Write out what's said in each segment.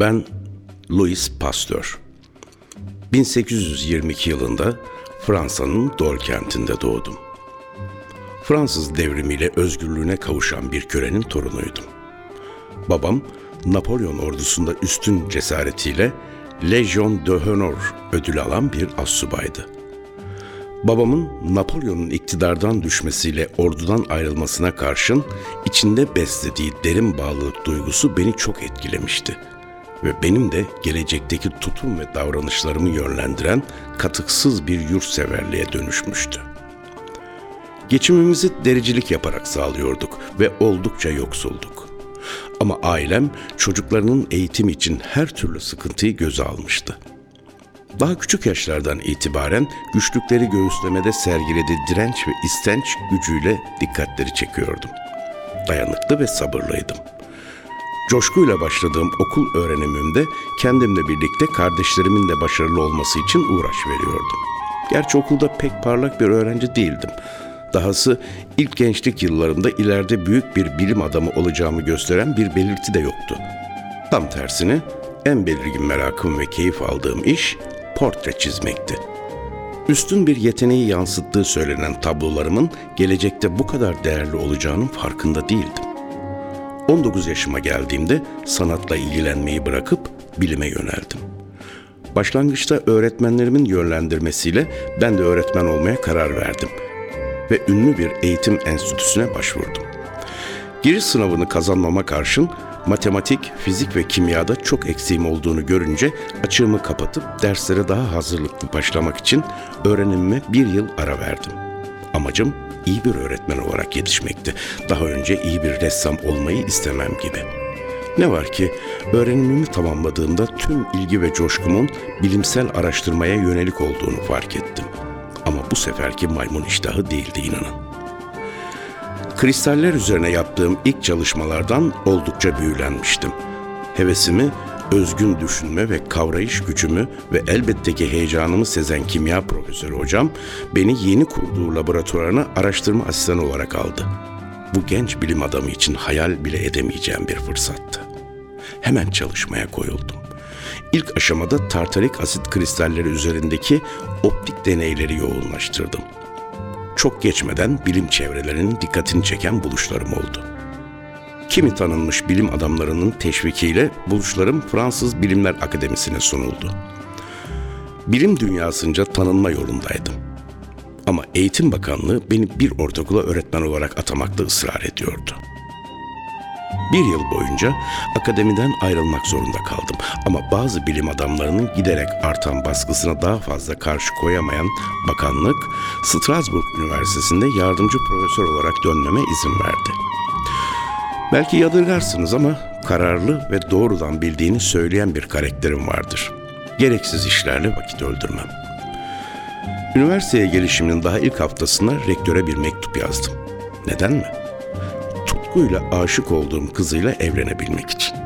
Ben Louis Pasteur. 1822 yılında Fransa'nın Dol kentinde doğdum. Fransız devrimiyle özgürlüğüne kavuşan bir kölenin torunuydum. Babam Napolyon ordusunda üstün cesaretiyle Legion de Honor ödülü alan bir assubaydı. Babamın Napolyon'un iktidardan düşmesiyle ordudan ayrılmasına karşın içinde beslediği derin bağlılık duygusu beni çok etkilemişti. Ve benim de gelecekteki tutum ve davranışlarımı yönlendiren katıksız bir yurtseverliğe dönüşmüştü. Geçimimizi dericilik yaparak sağlıyorduk ve oldukça yoksulduk. Ama ailem çocuklarının eğitim için her türlü sıkıntıyı göze almıştı. Daha küçük yaşlardan itibaren güçlükleri göğüslemede sergilediği direnç ve istenç gücüyle dikkatleri çekiyordum. Dayanıklı ve sabırlıydım. Coşkuyla başladığım okul öğrenimimde kendimle birlikte kardeşlerimin de başarılı olması için uğraş veriyordum. Gerçi okulda pek parlak bir öğrenci değildim. Dahası ilk gençlik yıllarımda ileride büyük bir bilim adamı olacağımı gösteren bir belirti de yoktu. Tam tersine en belirgin merakım ve keyif aldığım iş portre çizmekti. Üstün bir yeteneği yansıttığı söylenen tablolarımın gelecekte bu kadar değerli olacağının farkında değildim. 19 yaşıma geldiğimde sanatla ilgilenmeyi bırakıp bilime yöneldim. Başlangıçta öğretmenlerimin yönlendirmesiyle ben de öğretmen olmaya karar verdim ve ünlü bir eğitim enstitüsüne başvurdum. Giriş sınavını kazanmama karşın matematik, fizik ve kimyada çok eksiğim olduğunu görünce açığımı kapatıp derslere daha hazırlıklı başlamak için öğrenimime bir yıl ara verdim. Amacım iyi bir öğretmen olarak yetişmekti. Daha önce iyi bir ressam olmayı istemem gibi. Ne var ki öğrenimimi tamamladığımda tüm ilgi ve coşkumun bilimsel araştırmaya yönelik olduğunu fark ettim. Ama bu seferki maymun iştahı değildi inanın. Kristaller üzerine yaptığım ilk çalışmalardan oldukça büyülenmiştim. Hevesimi, özgün düşünme ve kavrayış gücümü ve elbette ki heyecanımı sezen kimya profesörü hocam beni yeni kurduğu laboratuvarına araştırma asistanı olarak aldı. Bu genç bilim adamı için hayal bile edemeyeceğim bir fırsattı. Hemen çalışmaya koyuldum. İlk aşamada tartarik asit kristalleri üzerindeki optik deneyleri yoğunlaştırdım çok geçmeden bilim çevrelerinin dikkatini çeken buluşlarım oldu. Kimi tanınmış bilim adamlarının teşvikiyle buluşlarım Fransız Bilimler Akademisi'ne sunuldu. Bilim dünyasınca tanınma yolundaydım. Ama Eğitim Bakanlığı beni bir ortaokula öğretmen olarak atamakta ısrar ediyordu. Bir yıl boyunca akademiden ayrılmak zorunda kaldım. Ama bazı bilim adamlarının giderek artan baskısına daha fazla karşı koyamayan bakanlık, Strasbourg Üniversitesi'nde yardımcı profesör olarak dönmeme izin verdi. Belki yadırgarsınız ama kararlı ve doğrudan bildiğini söyleyen bir karakterim vardır. Gereksiz işlerle vakit öldürmem. Üniversiteye gelişimin daha ilk haftasında rektöre bir mektup yazdım. Neden mi? tutkuyla aşık olduğum kızıyla evlenebilmek için.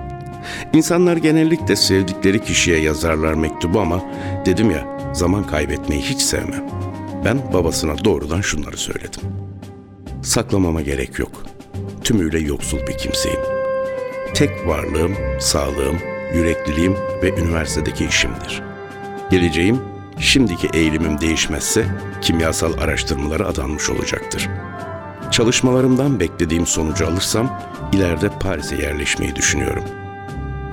İnsanlar genellikle sevdikleri kişiye yazarlar mektubu ama dedim ya zaman kaybetmeyi hiç sevmem. Ben babasına doğrudan şunları söyledim. Saklamama gerek yok. Tümüyle yoksul bir kimseyim. Tek varlığım, sağlığım, yürekliliğim ve üniversitedeki işimdir. Geleceğim, şimdiki eğilimim değişmezse kimyasal araştırmalara adanmış olacaktır.'' Çalışmalarımdan beklediğim sonucu alırsam ileride Paris'e yerleşmeyi düşünüyorum.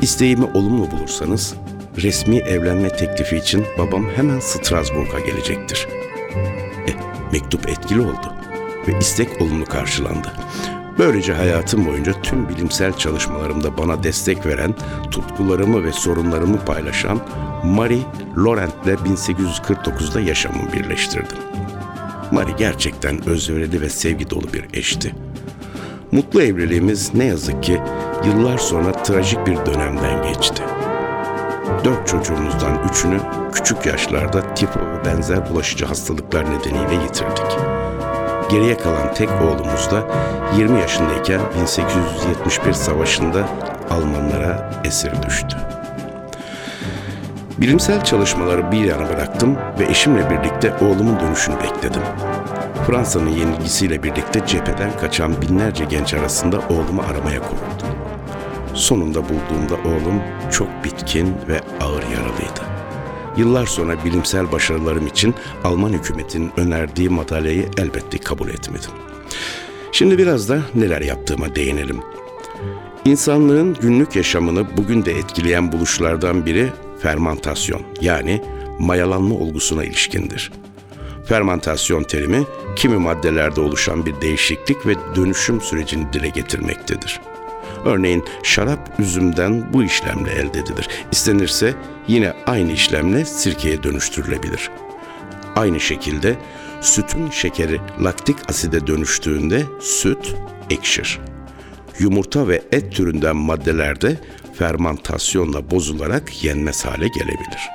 İsteğimi olumlu bulursanız resmi evlenme teklifi için babam hemen Strasbourg'a gelecektir. E, mektup etkili oldu ve istek olumlu karşılandı. Böylece hayatım boyunca tüm bilimsel çalışmalarımda bana destek veren, tutkularımı ve sorunlarımı paylaşan Marie Laurent'le 1849'da yaşamımı birleştirdim. Mari gerçekten özverili ve sevgi dolu bir eşti. Mutlu evliliğimiz ne yazık ki yıllar sonra trajik bir dönemden geçti. Dört çocuğumuzdan üçünü küçük yaşlarda tifo ve benzer bulaşıcı hastalıklar nedeniyle yitirdik. Geriye kalan tek oğlumuz da 20 yaşındayken 1871 savaşında Almanlara esir düştü. Bilimsel çalışmaları bir yana bıraktım ve eşimle birlikte oğlumun dönüşünü bekledim. Fransa'nın yenilgisiyle birlikte cepheden kaçan binlerce genç arasında oğlumu aramaya koyuldum. Sonunda bulduğumda oğlum çok bitkin ve ağır yaralıydı. Yıllar sonra bilimsel başarılarım için Alman hükümetinin önerdiği madalyayı elbette kabul etmedim. Şimdi biraz da neler yaptığıma değinelim. İnsanlığın günlük yaşamını bugün de etkileyen buluşlardan biri fermantasyon yani mayalanma olgusuna ilişkindir. Fermantasyon terimi kimi maddelerde oluşan bir değişiklik ve dönüşüm sürecini dile getirmektedir. Örneğin şarap üzümden bu işlemle elde edilir. İstenirse yine aynı işlemle sirkeye dönüştürülebilir. Aynı şekilde sütün şekeri laktik aside dönüştüğünde süt ekşir. Yumurta ve et türünden maddelerde fermantasyonla bozularak yenmez hale gelebilir.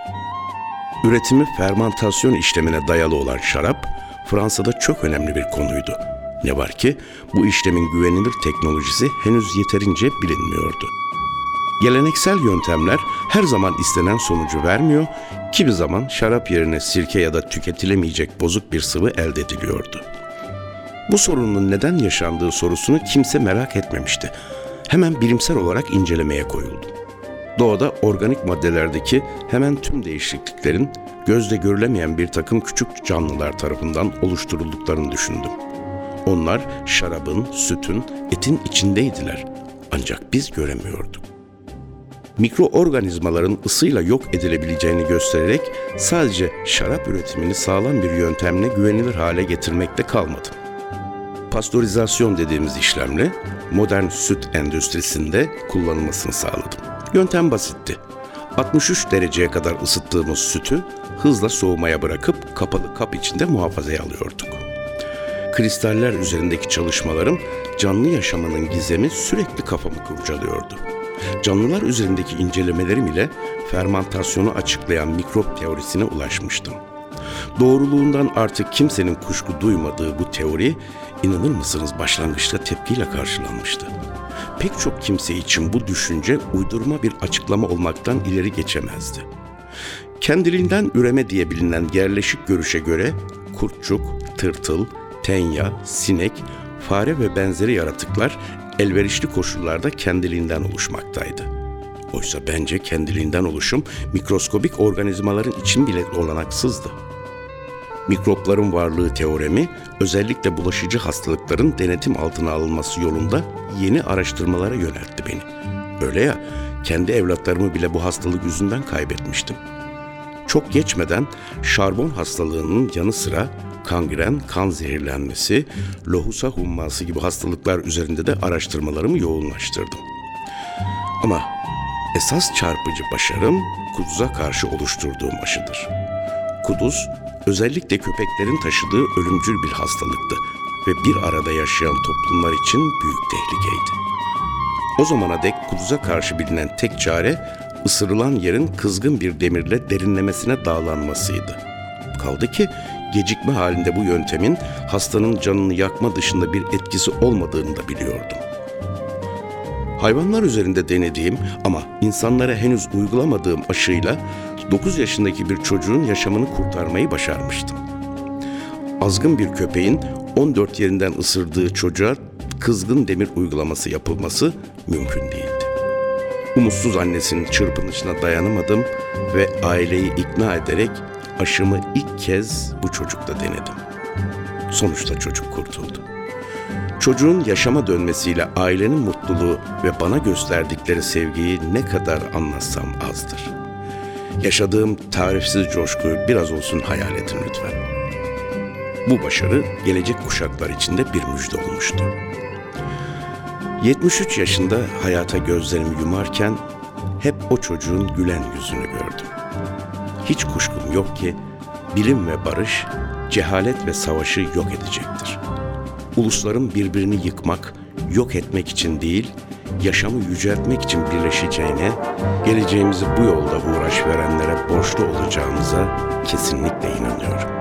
Üretimi fermantasyon işlemine dayalı olan şarap Fransa'da çok önemli bir konuydu. Ne var ki bu işlemin güvenilir teknolojisi henüz yeterince bilinmiyordu. Geleneksel yöntemler her zaman istenen sonucu vermiyor, kimi zaman şarap yerine sirke ya da tüketilemeyecek bozuk bir sıvı elde ediliyordu. Bu sorunun neden yaşandığı sorusunu kimse merak etmemişti. Hemen bilimsel olarak incelemeye koyuldu. Doğada organik maddelerdeki hemen tüm değişikliklerin gözle görülemeyen bir takım küçük canlılar tarafından oluşturulduklarını düşündüm. Onlar şarabın, sütün, etin içindeydiler. Ancak biz göremiyorduk. Mikroorganizmaların ısıyla yok edilebileceğini göstererek sadece şarap üretimini sağlam bir yöntemle güvenilir hale getirmekte kalmadım. Pastörizasyon dediğimiz işlemle modern süt endüstrisinde kullanılmasını sağladım. Yöntem basitti. 63 dereceye kadar ısıttığımız sütü hızla soğumaya bırakıp kapalı kap içinde muhafazaya alıyorduk. Kristaller üzerindeki çalışmalarım canlı yaşamanın gizemi sürekli kafamı kurcalıyordu. Canlılar üzerindeki incelemelerim ile fermantasyonu açıklayan mikrop teorisine ulaşmıştım. Doğruluğundan artık kimsenin kuşku duymadığı bu teori inanır mısınız başlangıçta tepkiyle karşılanmıştı. Pek çok kimse için bu düşünce uydurma bir açıklama olmaktan ileri geçemezdi. Kendiliğinden üreme diye bilinen yerleşik görüşe göre kurtçuk, tırtıl, tenya, sinek, fare ve benzeri yaratıklar elverişli koşullarda kendiliğinden oluşmaktaydı. Oysa bence kendiliğinden oluşum mikroskobik organizmaların için bile olanaksızdı. Mikropların varlığı teoremi özellikle bulaşıcı hastalıkların denetim altına alınması yolunda yeni araştırmalara yöneltti beni. Öyle ya, kendi evlatlarımı bile bu hastalık yüzünden kaybetmiştim. Çok geçmeden şarbon hastalığının yanı sıra kangren, kan zehirlenmesi, lohusa humması gibi hastalıklar üzerinde de araştırmalarımı yoğunlaştırdım. Ama esas çarpıcı başarım kuduza karşı oluşturduğum aşıdır. Kuduz, özellikle köpeklerin taşıdığı ölümcül bir hastalıktı ve bir arada yaşayan toplumlar için büyük tehlikeydi. O zamana dek kuduza karşı bilinen tek çare ısırılan yerin kızgın bir demirle derinlemesine dağlanmasıydı. Kaldı ki gecikme halinde bu yöntemin hastanın canını yakma dışında bir etkisi olmadığını da biliyordum. Hayvanlar üzerinde denediğim ama insanlara henüz uygulamadığım aşıyla 9 yaşındaki bir çocuğun yaşamını kurtarmayı başarmıştım. Azgın bir köpeğin 14 yerinden ısırdığı çocuğa kızgın demir uygulaması yapılması mümkün değildi. Umutsuz annesinin çırpınışına dayanamadım ve aileyi ikna ederek aşımı ilk kez bu çocukta denedim. Sonuçta çocuk kurtuldu. Çocuğun yaşama dönmesiyle ailenin mutluluğu ve bana gösterdikleri sevgiyi ne kadar anlatsam azdır. Yaşadığım tarifsiz coşkuyu biraz olsun hayal edin lütfen. Bu başarı gelecek kuşaklar içinde bir müjde olmuştu. 73 yaşında hayata gözlerimi yumarken hep o çocuğun gülen yüzünü gördüm. Hiç kuşkum yok ki bilim ve barış cehalet ve savaşı yok edecektir. Ulusların birbirini yıkmak, yok etmek için değil, yaşamı yüceltmek için birleşeceğine, geleceğimizi bu yolda uğraş verenlere borçlu olacağımıza kesinlikle inanıyorum.